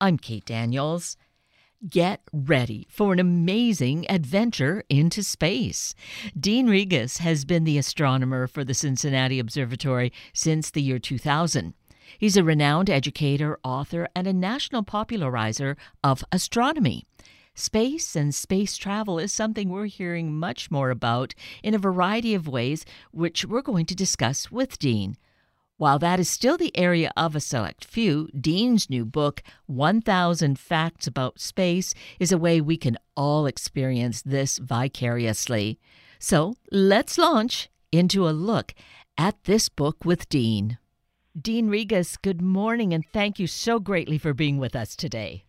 I'm Kate Daniels. Get ready for an amazing adventure into space. Dean Regas has been the astronomer for the Cincinnati Observatory since the year 2000. He's a renowned educator, author, and a national popularizer of astronomy. Space and space travel is something we're hearing much more about in a variety of ways, which we're going to discuss with Dean. While that is still the area of a select few, Dean's new book, 1000 Facts About Space, is a way we can all experience this vicariously. So let's launch into a look at this book with Dean. Dean Regas, good morning, and thank you so greatly for being with us today.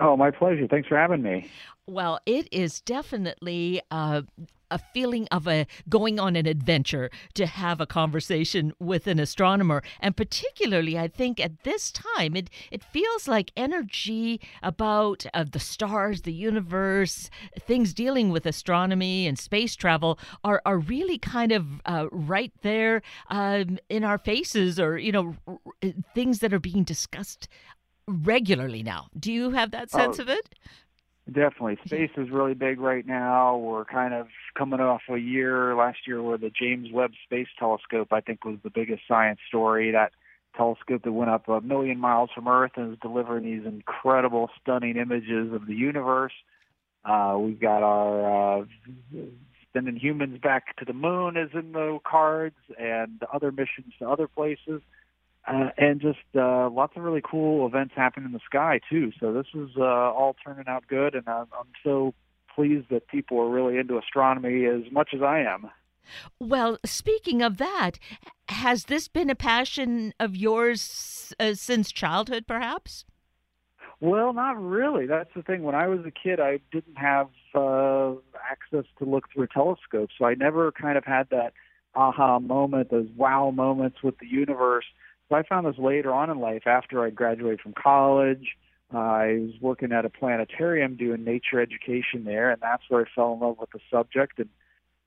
Oh, my pleasure. Thanks for having me. Well, it is definitely uh, a feeling of a going on an adventure to have a conversation with an astronomer and particularly i think at this time it it feels like energy about uh, the stars the universe things dealing with astronomy and space travel are are really kind of uh, right there um, in our faces or you know r- things that are being discussed regularly now do you have that sense oh. of it Definitely. Space is really big right now. We're kind of coming off a year last year where the James Webb Space Telescope, I think, was the biggest science story. That telescope that went up a million miles from Earth and is delivering these incredible, stunning images of the universe. Uh, we've got our uh, sending humans back to the moon is in the cards, and other missions to other places uh, and just uh, lots of really cool events happening in the sky too. So this is uh, all turning out good, and I'm, I'm so pleased that people are really into astronomy as much as I am. Well, speaking of that, has this been a passion of yours uh, since childhood, perhaps? Well, not really. That's the thing. When I was a kid, I didn't have uh, access to look through a telescope, so I never kind of had that aha moment, those wow moments with the universe so I found this later on in life after I graduated from college. Uh, I was working at a planetarium doing nature education there, and that's where I fell in love with the subject and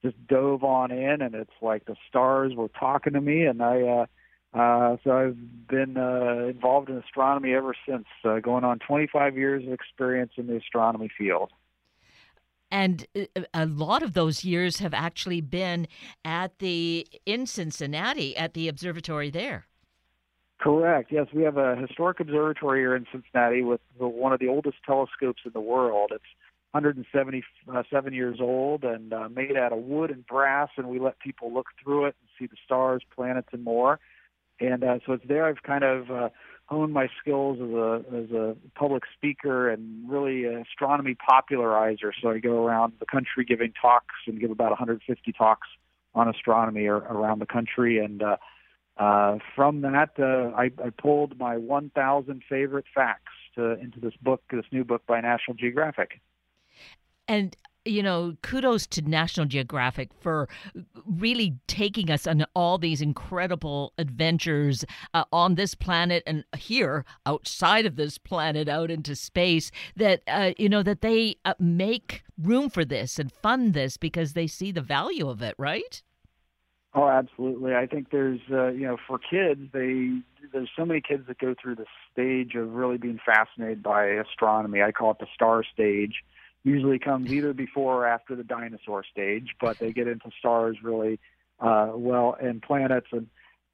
just dove on in. And it's like the stars were talking to me, and I. uh uh, so I've been uh, involved in astronomy ever since, uh, going on 25 years of experience in the astronomy field. And uh, a lot of those years have actually been at the in Cincinnati at the observatory there. Correct. Yes, we have a historic observatory here in Cincinnati with the, one of the oldest telescopes in the world. It's 177 years old and uh, made out of wood and brass, and we let people look through it and see the stars, planets, and more. And uh, so it's there I've kind of uh, honed my skills as a as a public speaker and really astronomy popularizer. So I go around the country giving talks and give about 150 talks on astronomy around the country and. Uh, uh, from that, uh, I, I pulled my 1,000 favorite facts to, into this book, this new book by National Geographic. And you know, kudos to National Geographic for really taking us on all these incredible adventures uh, on this planet and here outside of this planet, out into space. That uh, you know that they uh, make room for this and fund this because they see the value of it, right? Oh, absolutely. I think there's, uh, you know, for kids, they there's so many kids that go through the stage of really being fascinated by astronomy. I call it the star stage. Usually comes either before or after the dinosaur stage, but they get into stars really uh, well and planets and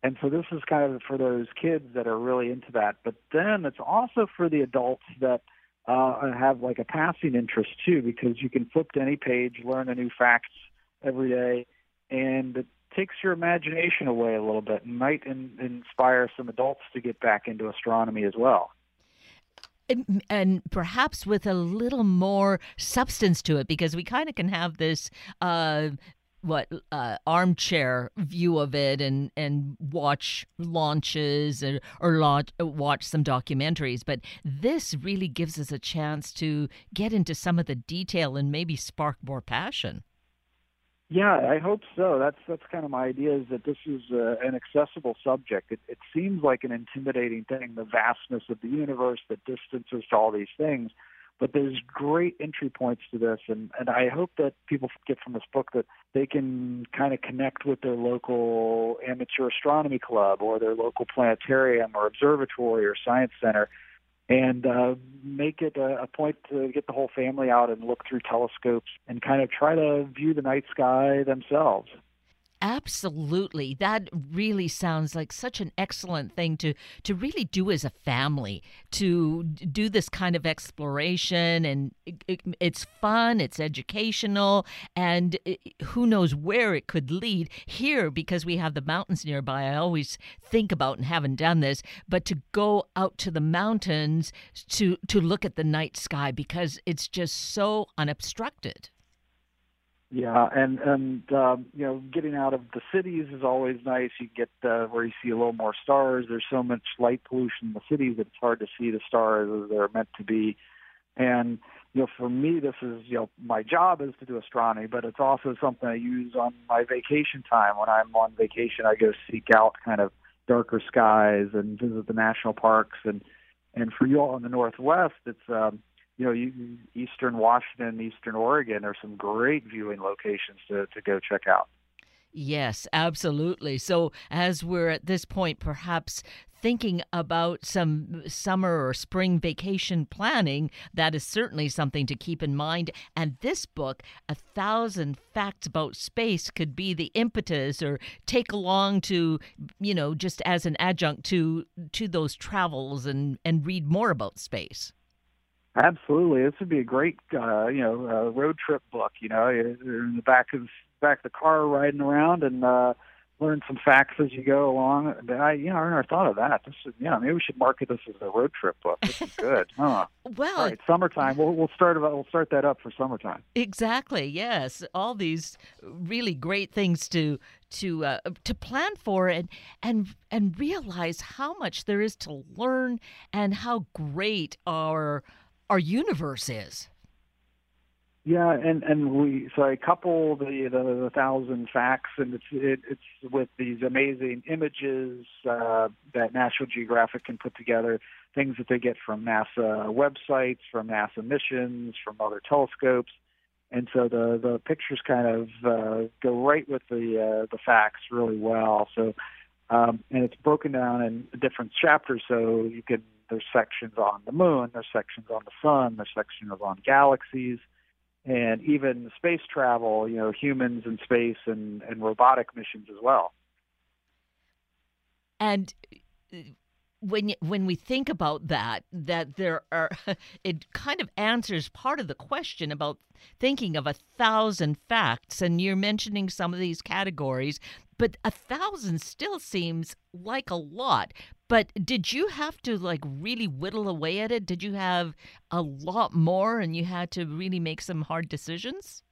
and so this is kind of for those kids that are really into that. But then it's also for the adults that uh, have like a passing interest too, because you can flip to any page, learn a new fact every day, and takes your imagination away a little bit and might in, inspire some adults to get back into astronomy as well. And, perhaps with a little more substance to it, because we kind of can have this uh, what uh, armchair view of it and and watch launches or, or watch some documentaries but this really gives us a chance to get into some of the detail and maybe spark more passion yeah, I hope so. That's that's kind of my idea is that this is uh, an accessible subject. It, it seems like an intimidating thing, the vastness of the universe, the distances to all these things, but there's great entry points to this, and and I hope that people get from this book that they can kind of connect with their local amateur astronomy club or their local planetarium or observatory or science center and uh, make it a, a point to get the whole family out and look through telescopes and kind of try to view the night sky themselves. Absolutely. That really sounds like such an excellent thing to to really do as a family, to do this kind of exploration and it, it, it's fun, it's educational, and it, who knows where it could lead. Here because we have the mountains nearby, I always think about and haven't done this, but to go out to the mountains to to look at the night sky because it's just so unobstructed. Yeah, and and um, you know, getting out of the cities is always nice. You get uh, where you see a little more stars. There's so much light pollution in the cities that it's hard to see the stars as they're meant to be. And you know, for me, this is you know, my job is to do astronomy, but it's also something I use on my vacation time. When I'm on vacation, I go seek out kind of darker skies and visit the national parks. And and for you all in the Northwest, it's um, you know, Eastern Washington, Eastern Oregon are some great viewing locations to, to go check out. Yes, absolutely. So, as we're at this point, perhaps thinking about some summer or spring vacation planning, that is certainly something to keep in mind. And this book, A Thousand Facts About Space, could be the impetus or take along to, you know, just as an adjunct to to those travels and and read more about space. Absolutely, this would be a great, uh, you know, uh, road trip book. You know, you're in the back of back of the car riding around and uh, learn some facts as you go along. I, you know, I never thought of that. This is, yeah, maybe we should market this as a road trip book. This is good, huh? well, all right, summertime. We'll we'll start we'll start that up for summertime. Exactly. Yes, all these really great things to to uh, to plan for and and and realize how much there is to learn and how great our our universe is. Yeah, and and we so I couple the the, the thousand facts, and it's it, it's with these amazing images uh, that National Geographic can put together, things that they get from NASA websites, from NASA missions, from other telescopes, and so the the pictures kind of uh, go right with the uh, the facts really well. So, um, and it's broken down in different chapters, so you can there's sections on the moon, there's sections on the sun, there's sections on galaxies, and even space travel, you know, humans in space and, and robotic missions as well. And uh, when when we think about that, that there are, it kind of answers part of the question about thinking of a thousand facts. And you're mentioning some of these categories, but a thousand still seems like a lot. But did you have to like really whittle away at it? Did you have a lot more, and you had to really make some hard decisions?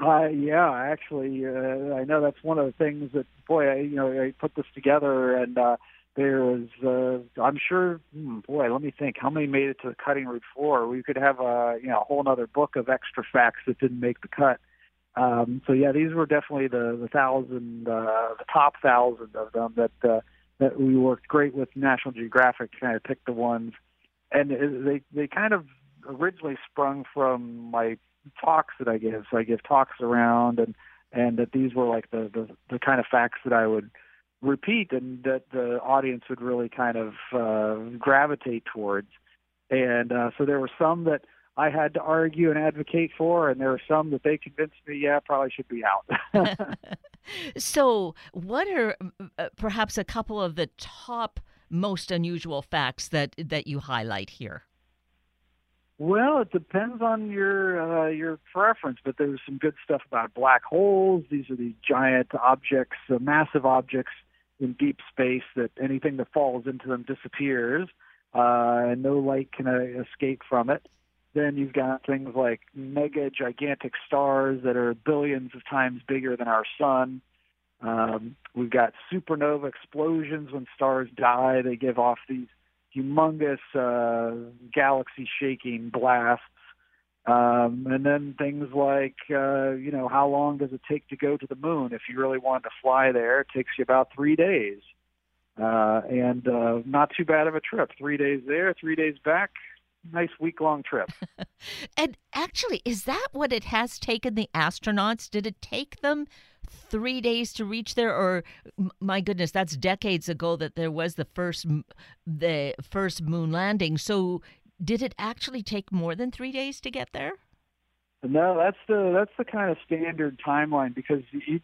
Uh, yeah, actually, uh, I know that's one of the things that, boy, I, you know, I put this together and uh, there was, uh, I'm sure, hmm, boy, let me think, how many made it to the cutting room floor? We could have a, you know, a whole other book of extra facts that didn't make the cut. Um, so yeah, these were definitely the the thousand, uh, the top thousand of them that uh, that we worked great with National Geographic to kind of pick the ones, and they they kind of originally sprung from my talks that I give. So I give talks around, and and that these were like the the, the kind of facts that I would repeat and that the audience would really kind of uh, gravitate towards. And uh, so there were some that I had to argue and advocate for, and there were some that they convinced me, yeah, probably should be out. so, what are uh, perhaps a couple of the top most unusual facts that that you highlight here? Well, it depends on your uh, your preference, but there's some good stuff about black holes. These are these giant objects, uh, massive objects in deep space that anything that falls into them disappears, uh, and no light can uh, escape from it. Then you've got things like mega gigantic stars that are billions of times bigger than our sun. Um, we've got supernova explosions when stars die. They give off these humongous uh, galaxy shaking blasts. Um, and then things like, uh, you know, how long does it take to go to the moon? If you really want to fly there, it takes you about three days. Uh, and uh, not too bad of a trip. Three days there, three days back. Nice week long trip. and actually, is that what it has taken the astronauts? Did it take them three days to reach there, or my goodness, that's decades ago that there was the first the first moon landing. So, did it actually take more than three days to get there? No, that's the that's the kind of standard timeline because you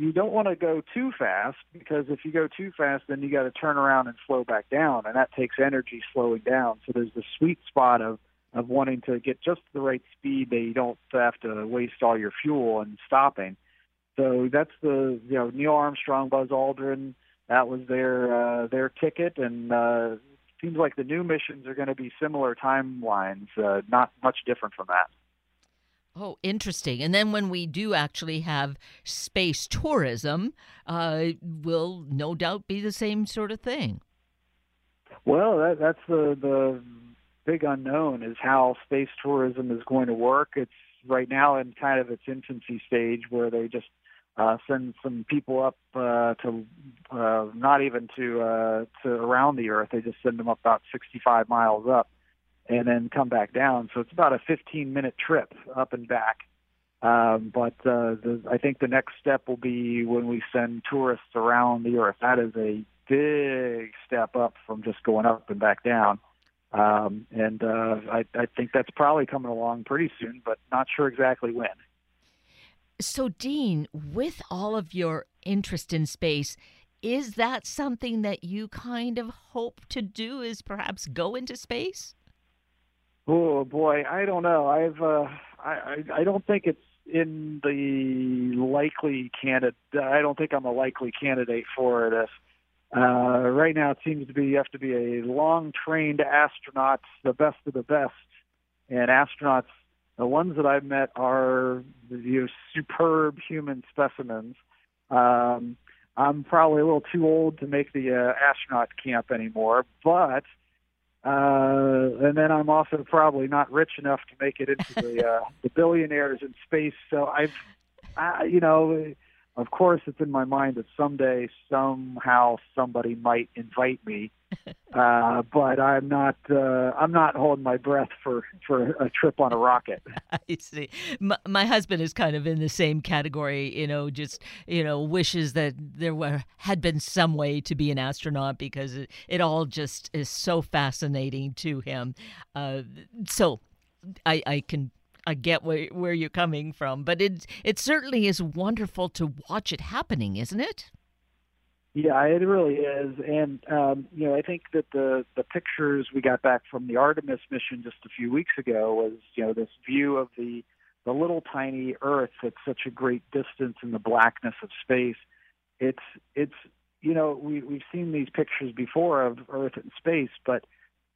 you don't want to go too fast because if you go too fast, then you got to turn around and slow back down, and that takes energy slowing down. So there's the sweet spot of of wanting to get just the right speed that you don't have to waste all your fuel and stopping. So that's the you know Neil Armstrong, Buzz Aldrin. That was their uh, their ticket, and uh, seems like the new missions are going to be similar timelines, uh, not much different from that. Oh, interesting. And then when we do actually have space tourism, uh, will no doubt be the same sort of thing. Well, that, that's the the big unknown is how space tourism is going to work. It's right now in kind of its infancy stage where they just uh, send some people up uh, to uh, not even to uh, to around the Earth. They just send them up about 65 miles up and then come back down. So it's about a 15 minute trip up and back. Um, but uh, the, I think the next step will be when we send tourists around the Earth. That is a big step up from just going up and back down. Um, and uh, I, I think that's probably coming along pretty soon, but not sure exactly when. So, Dean, with all of your interest in space, is that something that you kind of hope to do? Is perhaps go into space? Oh boy, I don't know. I've uh, I, I don't think it's in the likely candidate. I don't think I'm a likely candidate for this. Uh, right now, it seems to be you have to be a long trained astronaut, the best of the best. And astronauts, the ones that I've met are you know, superb human specimens. Um, I'm probably a little too old to make the uh, astronaut camp anymore, but uh, and then I'm also probably not rich enough to make it into the uh, the billionaires in space. So I've, I, you know, of course, it's in my mind that someday, somehow, somebody might invite me, uh, but I'm not. Uh, I'm not holding my breath for for a trip on a rocket. I see. My, my husband is kind of in the same category. You know, just you know, wishes that there were had been some way to be an astronaut because it, it all just is so fascinating to him. Uh, so, I I can I get where where you're coming from, but it it certainly is wonderful to watch it happening, isn't it? Yeah, it really is, and um, you know, I think that the the pictures we got back from the Artemis mission just a few weeks ago was you know this view of the the little tiny Earth at such a great distance in the blackness of space. It's it's you know we we've seen these pictures before of Earth in space, but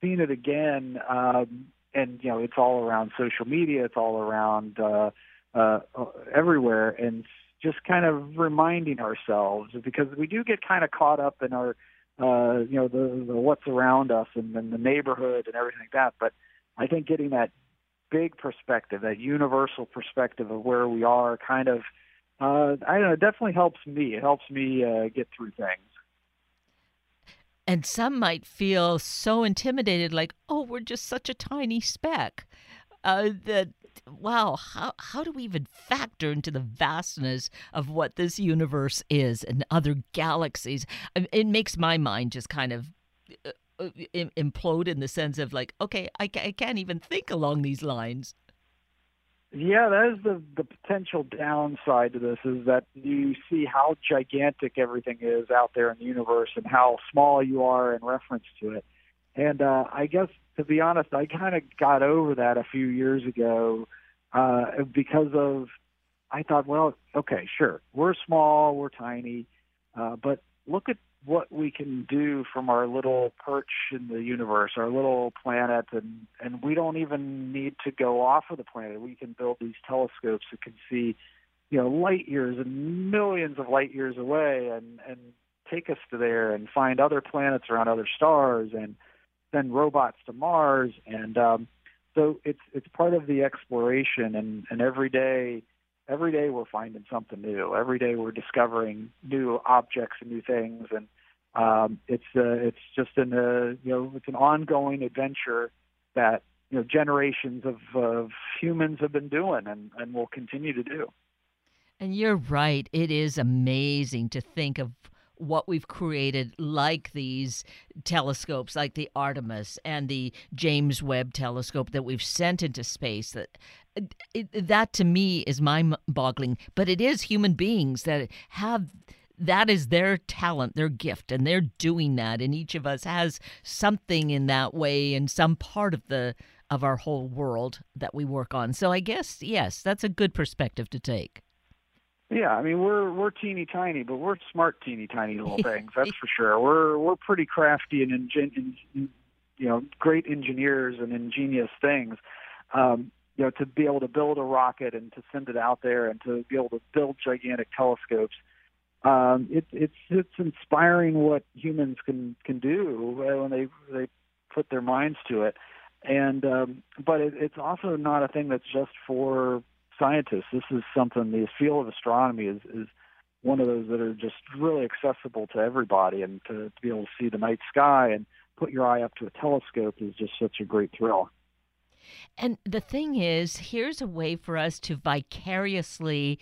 seeing it again um, and you know it's all around social media, it's all around uh, uh, everywhere, and just kind of reminding ourselves because we do get kind of caught up in our uh, you know the, the what's around us and, and the neighborhood and everything like that. But I think getting that big perspective, that universal perspective of where we are, kind of uh, I don't know, it definitely helps me. It helps me uh, get through things. And some might feel so intimidated, like, oh, we're just such a tiny speck. Uh, that, wow, how, how do we even factor into the vastness of what this universe is and other galaxies? It makes my mind just kind of uh, uh implode in the sense of, like, okay, I, I can't even think along these lines. Yeah, that is the the potential downside to this is that you see how gigantic everything is out there in the universe and how small you are in reference to it. And uh, I guess to be honest, I kind of got over that a few years ago uh, because of I thought, well, okay, sure, we're small, we're tiny, uh, but look at what we can do from our little perch in the universe, our little planet, and and we don't even need to go off of the planet. We can build these telescopes that can see, you know, light years and millions of light years away, and and take us to there and find other planets around other stars and send robots to Mars, and um, so it's it's part of the exploration, and and every day every day we're finding something new. Every day we're discovering new objects and new things, and um, it's uh, it's just an uh, you know it's an ongoing adventure that you know generations of, of humans have been doing and, and will continue to do. And you're right. It is amazing to think of what we've created, like these telescopes, like the Artemis and the James Webb telescope that we've sent into space. That it, that to me is mind-boggling. But it is human beings that have that is their talent, their gift, and they're doing that. And each of us has something in that way in some part of the of our whole world that we work on. So I guess yes, that's a good perspective to take. Yeah, I mean we're we're teeny tiny, but we're smart teeny tiny little things. That's for sure. We're we're pretty crafty and ingen- you know great engineers and ingenious things. Um, you know to be able to build a rocket and to send it out there and to be able to build gigantic telescopes. Um, it, it's it's inspiring what humans can can do when they they put their minds to it. And um, but it, it's also not a thing that's just for scientists. This is something the field of astronomy is is one of those that are just really accessible to everybody, and to, to be able to see the night sky and put your eye up to a telescope is just such a great thrill. And the thing is, here's a way for us to vicariously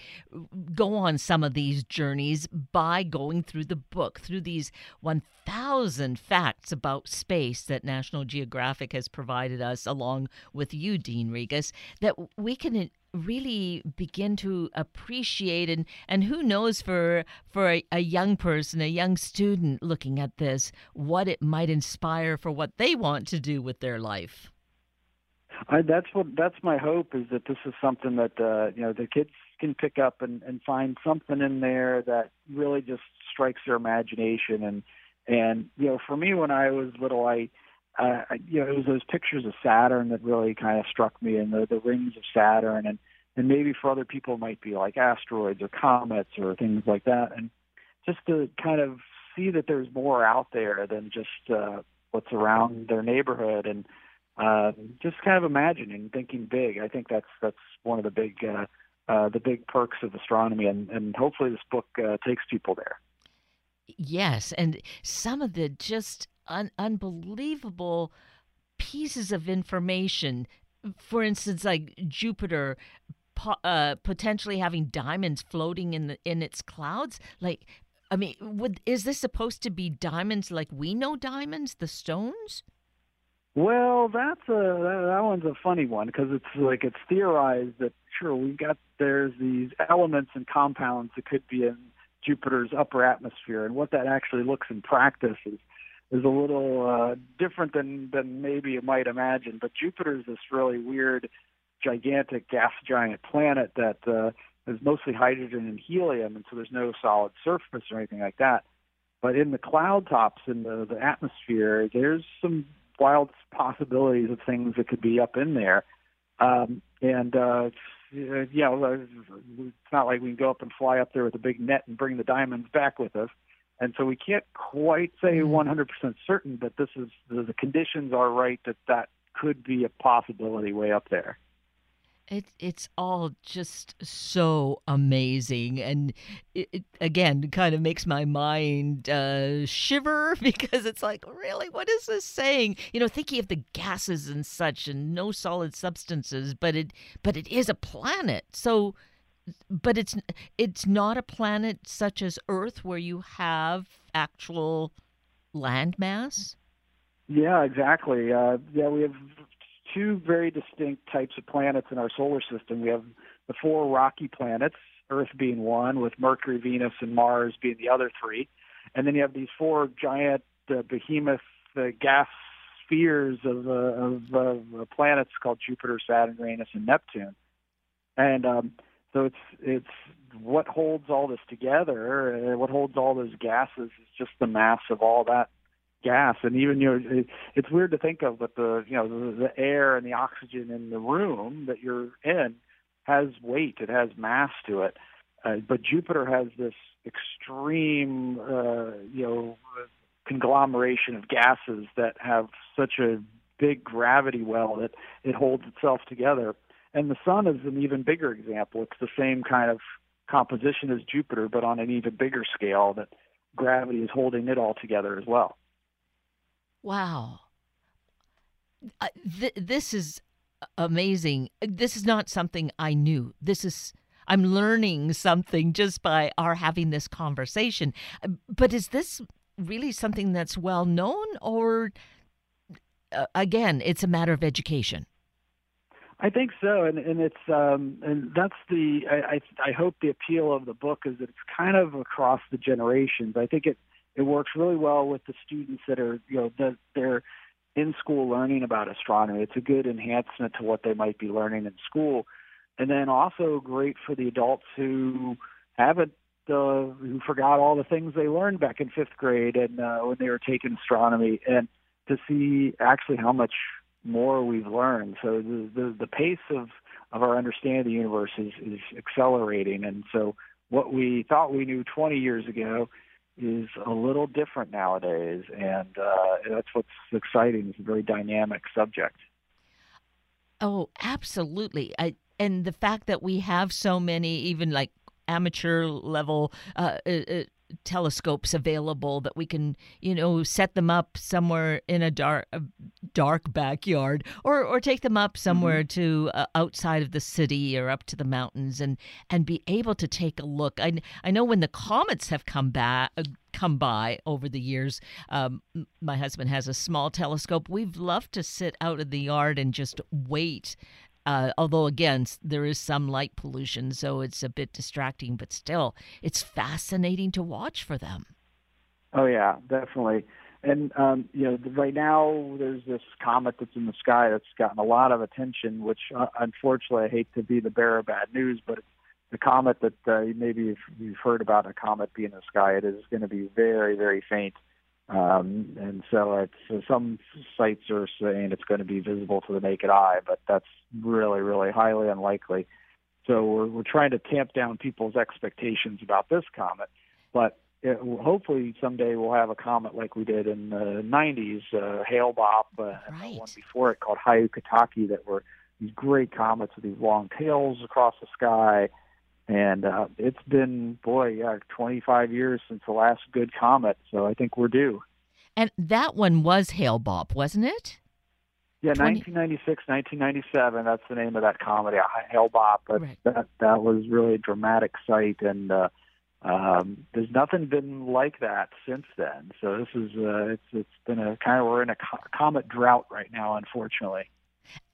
go on some of these journeys by going through the book, through these 1,000 facts about space that National Geographic has provided us, along with you, Dean Regas, that we can really begin to appreciate and and who knows for for a, a, young person a young student looking at this what it might inspire for what they want to do with their life I, that's what that's my hope is that this is something that uh, you know the kids can pick up and, and find something in there that really just strikes their imagination. And and you know for me when I was little I uh, you know it was those pictures of Saturn that really kind of struck me and the the rings of Saturn. And and maybe for other people it might be like asteroids or comets or things like that. And just to kind of see that there's more out there than just uh, what's around their neighborhood. And uh, just kind of imagining, thinking big. I think that's that's one of the big uh, uh, the big perks of astronomy, and, and hopefully this book uh, takes people there. Yes, and some of the just un- unbelievable pieces of information. For instance, like Jupiter po- uh, potentially having diamonds floating in the in its clouds. Like, I mean, would is this supposed to be diamonds like we know diamonds, the stones? Well, that's a that, one's a funny one because it's like it's theorized that sure we've got there's these elements and compounds that could be in Jupiter's upper atmosphere, and what that actually looks in practice is is a little uh, different than than maybe you might imagine. But Jupiter is this really weird, gigantic gas giant planet that uh, is mostly hydrogen and helium, and so there's no solid surface or anything like that. But in the cloud tops in the, the atmosphere, there's some wild possibilities of things that could be up in there. Um, and uh, you know, it's not like we can go up and fly up there with a big net and bring the diamonds back with us. And so we can't quite say 100% mm-hmm. certain, but this is the conditions are right that that could be a possibility way up there. It, it's all just so amazing. And it, it again kind of makes my mind uh, shiver because it's like, really, what is this saying? You know, thinking of the gases and such and no solid substances, but it but it is a planet. So but it's it's not a planet such as Earth where you have actual landmass. Yeah, exactly. Uh, yeah, we have two very distinct types of planets in our solar system. We have the four rocky planets, Earth being one, with Mercury, Venus, and Mars being the other three. And then you have these four giant uh, behemoth uh, gas spheres of, uh, of uh, planets called Jupiter, Saturn, Uranus, and Neptune. And um, so it's it's what holds all this together. Uh, what holds all those gases is just the mass of all that gas and even you know it, it's weird to think of but the you know the, the air and the oxygen in the room that you're in has weight it has mass to it uh, but jupiter has this extreme uh you know conglomeration of gases that have such a big gravity well that it holds itself together and the sun is an even bigger example. It's the same kind of composition as jupiter but on an even bigger scale that gravity is holding it all together as well Wow. Uh, th- this is amazing. This is not something I knew. This is I'm learning something just by our having this conversation. But is this really something that's well known, or uh, again, it's a matter of education? I think so, and and it's um, and that's the I, I I hope the appeal of the book is that it's kind of across the generations. I think it it works really well with the students that are you know that they're in school learning about astronomy. It's a good enhancement to what they might be learning in school, and then also great for the adults who haven't uh, who forgot all the things they learned back in fifth grade and uh, when they were taking astronomy, and to see actually how much more we've learned. So the the, the pace of of our understanding of the universe is, is accelerating, and so what we thought we knew 20 years ago is a little different nowadays, and uh, that's what's exciting. It's a very dynamic subject. Oh, absolutely. I, and the fact that we have so many, even like amateur level uh, uh, uh telescopes available that we can, you know, set them up somewhere in a dark, a dark backyard, or or take them up somewhere mm-hmm. to uh, outside of the city or up to the mountains, and and be able to take a look. I I know when the comets have come back. Uh, come by over the years. Um, my husband has a small telescope. We've loved to sit out in the yard and just wait uh, although again, there is some light pollution, so it's a bit distracting, but still, it's fascinating to watch for them. Oh yeah, definitely. And um, you know, right now there's this comet that's in the sky that's gotten a lot of attention. Which, uh, unfortunately, I hate to be the bearer of bad news, but the comet that uh, maybe if you've heard about a comet being in the sky, it is going to be very, very faint. Um, and so it's some sites are saying it's going to be visible to the naked eye, but that's really, really highly unlikely. So we're, we're trying to tamp down people's expectations about this comet, but it, hopefully someday we'll have a comet like we did in the 90s, uh, Hale-Bopp, uh, right. and the one before it called Hyakutake that were these great comets with these long tails across the sky. And uh, it's been, boy, yeah, 25 years since the last good comet, so I think we're due. And that one was Hale-Bopp, wasn't it? Yeah, 20... 1996, 1997. That's the name of that comedy, Hale-Bopp. But right. that that was really a dramatic sight, and uh, um, there's nothing been like that since then. So this is uh, it's it's been a kind of we're in a co- comet drought right now, unfortunately.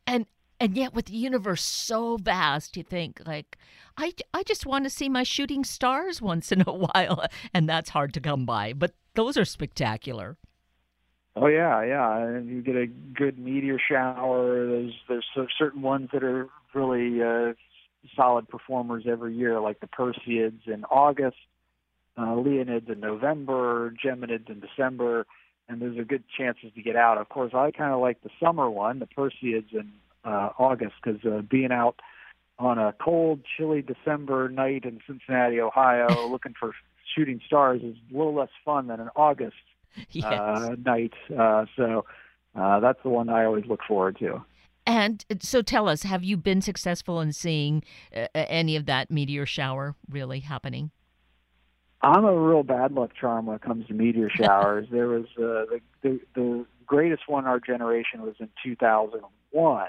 And and yet with the universe so vast, you think like I I just want to see my shooting stars once in a while, and that's hard to come by. But those are spectacular. Oh yeah, yeah, you get a good meteor shower. There's there's certain ones that are really uh, solid performers every year, like the Perseids in August, uh, Leonids in November, Geminids in December, and there's a good chances to get out. Of course, I kind of like the summer one, the Perseids in uh, August, because uh, being out on a cold, chilly December night in Cincinnati, Ohio, looking for shooting stars is a little less fun than an August yes. uh, night. Uh, so uh, that's the one I always look forward to. And uh, so tell us, have you been successful in seeing uh, any of that meteor shower really happening? I'm a real bad luck charm when it comes to meteor showers. there was uh, the, the the greatest one our generation was in 2001,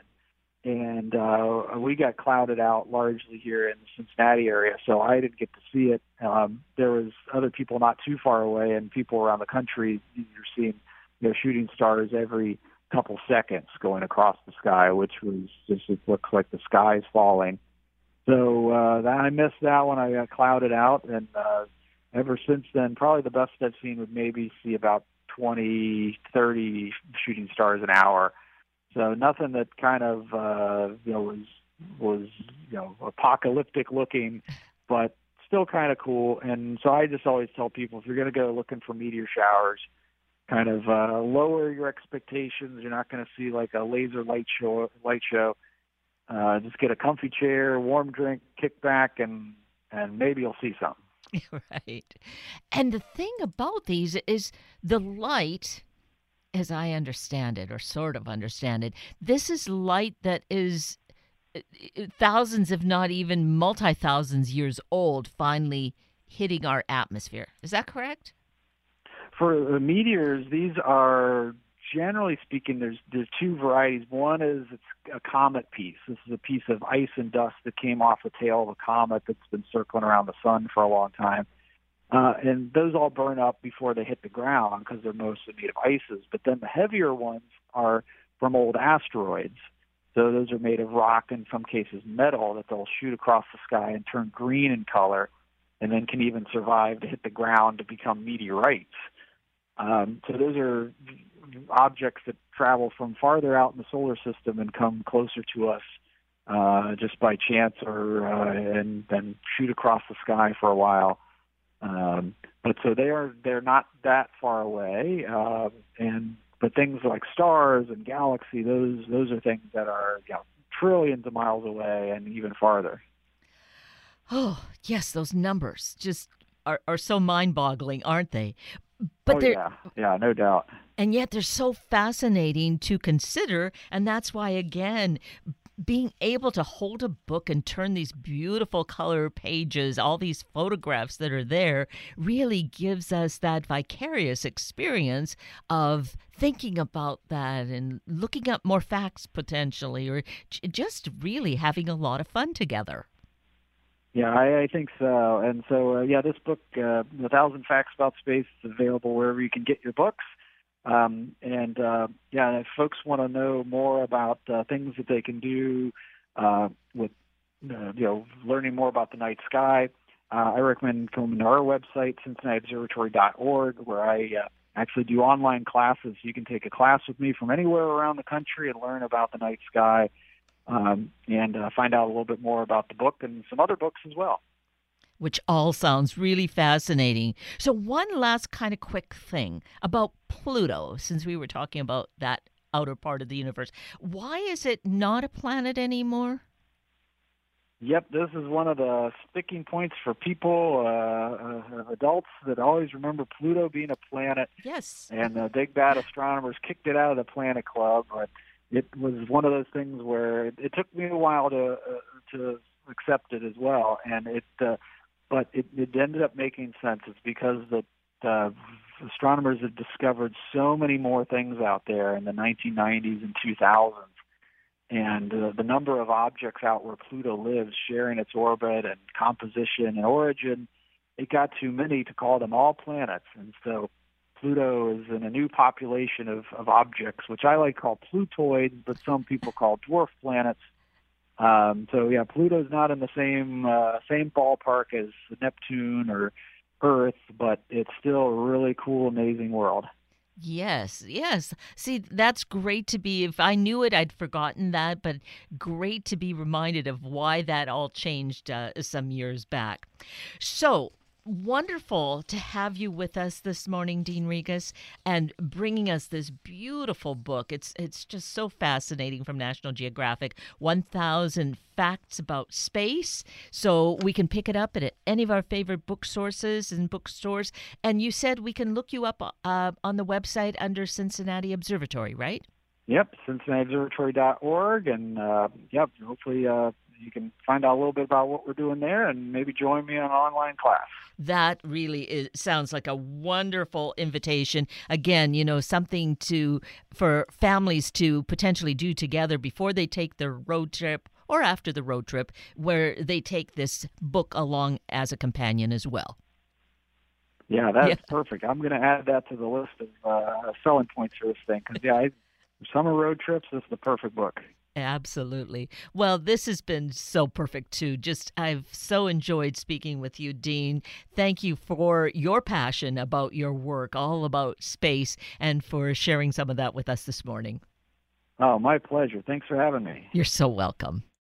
and uh, we got clouded out largely here in the Cincinnati area, so I didn't get to see it. Um, there was other people not too far away, and people around the country. You're seeing you know shooting stars every couple seconds going across the sky, which was just it looks like the sky's falling. So uh, that, I missed that one. I got clouded out, and uh, ever since then, probably the best I've seen would maybe see about 20, 30 shooting stars an hour so nothing that kind of uh, you know was was you know apocalyptic looking, but still kind of cool. And so I just always tell people if you're going to go looking for meteor showers, kind of uh, lower your expectations. You're not going to see like a laser light show. Light show. Uh, just get a comfy chair, warm drink, kick back, and and maybe you'll see something. Right. And the thing about these is the light as I understand it, or sort of understand it, this is light that is uh, uh, thousands, if not even multi thousands years old, finally hitting our atmosphere. Is that correct? For the meteors, these are generally speaking, there's there's two varieties. One is it's a comet piece. This is a piece of ice and dust that came off the tail of a comet that's been circling around the sun for a long time. Uh, and those all burn up before they hit the ground because they're mostly made of ices. But then the heavier ones are from old asteroids. So those are made of rock, in some cases metal, that they'll shoot across the sky and turn green in color, and then can even survive to hit the ground to become meteorites. Um, so those are objects that travel from farther out in the solar system and come closer to us uh, just by chance, or uh, and then shoot across the sky for a while. Um, but so they are they're not that far away, uh, and but things like stars and galaxy, those those are things that are you know, trillions of miles away and even farther. Oh yes, those numbers just are, are so mind-boggling, aren't they? But oh, they're yeah, yeah, no doubt. And yet they're so fascinating to consider, and that's why again being able to hold a book and turn these beautiful color pages, all these photographs that are there, really gives us that vicarious experience of thinking about that and looking up more facts potentially, or just really having a lot of fun together. Yeah, I, I think so. And so, uh, yeah, this book, uh, "A Thousand Facts About Space," is available wherever you can get your books. Um, and uh, yeah, if folks want to know more about uh, things that they can do uh, with, uh, you know, learning more about the night sky, uh, I recommend coming to our website, CincinnatiObservatory.org, where I uh, actually do online classes. You can take a class with me from anywhere around the country and learn about the night sky um, and find out a little bit more about the book and some other books as well which all sounds really fascinating. So, one last kind of quick thing about Pluto, since we were talking about that outer part of the universe. Why is it not a planet anymore? Yep, this is one of the sticking points for people, uh, uh, adults that always remember Pluto being a planet. Yes. And the big bad astronomers kicked it out of the Planet Club, but it was one of those things where it, it took me a while to uh, to accept it as well, and it uh, but it, it ended up making sense. It's because the uh, astronomers had discovered so many more things out there in the 1990s and 2000s, and uh, the number of objects out where Pluto lives, sharing its orbit and composition and origin, it got too many to call them all planets, and so. Pluto is in a new population of, of objects, which I like to call Plutoids, but some people call dwarf planets um, so yeah, Pluto's not in the same uh, same ballpark as Neptune or Earth, but it's still a really cool, amazing world. Yes, yes. See, that's great to be. If I knew it, I'd forgotten that, but great to be reminded of why that all changed uh, some years back. So, wonderful to have you with us this morning, Dean Regas, and bringing us this beautiful book. It's it's just so fascinating from National Geographic. One thousand facts about space. So we can pick it up at any of our favorite book sources and bookstores. And you said we can look you up uh, on the website under Cincinnati Observatory, right? Yep, CincinnatiObservatory.org, and uh, yep, hopefully uh, you can find out a little bit about what we're doing there and maybe join me in an online class. That really is, sounds like a wonderful invitation. Again, you know, something to for families to potentially do together before they take their road trip or after the road trip, where they take this book along as a companion as well. Yeah, that's yeah. perfect. I'm going to add that to the list of uh, selling points for this thing because yeah, I, summer road trips. This is the perfect book. Absolutely. Well, this has been so perfect too. Just I've so enjoyed speaking with you, Dean. Thank you for your passion about your work, all about space, and for sharing some of that with us this morning. Oh, my pleasure. Thanks for having me. You're so welcome.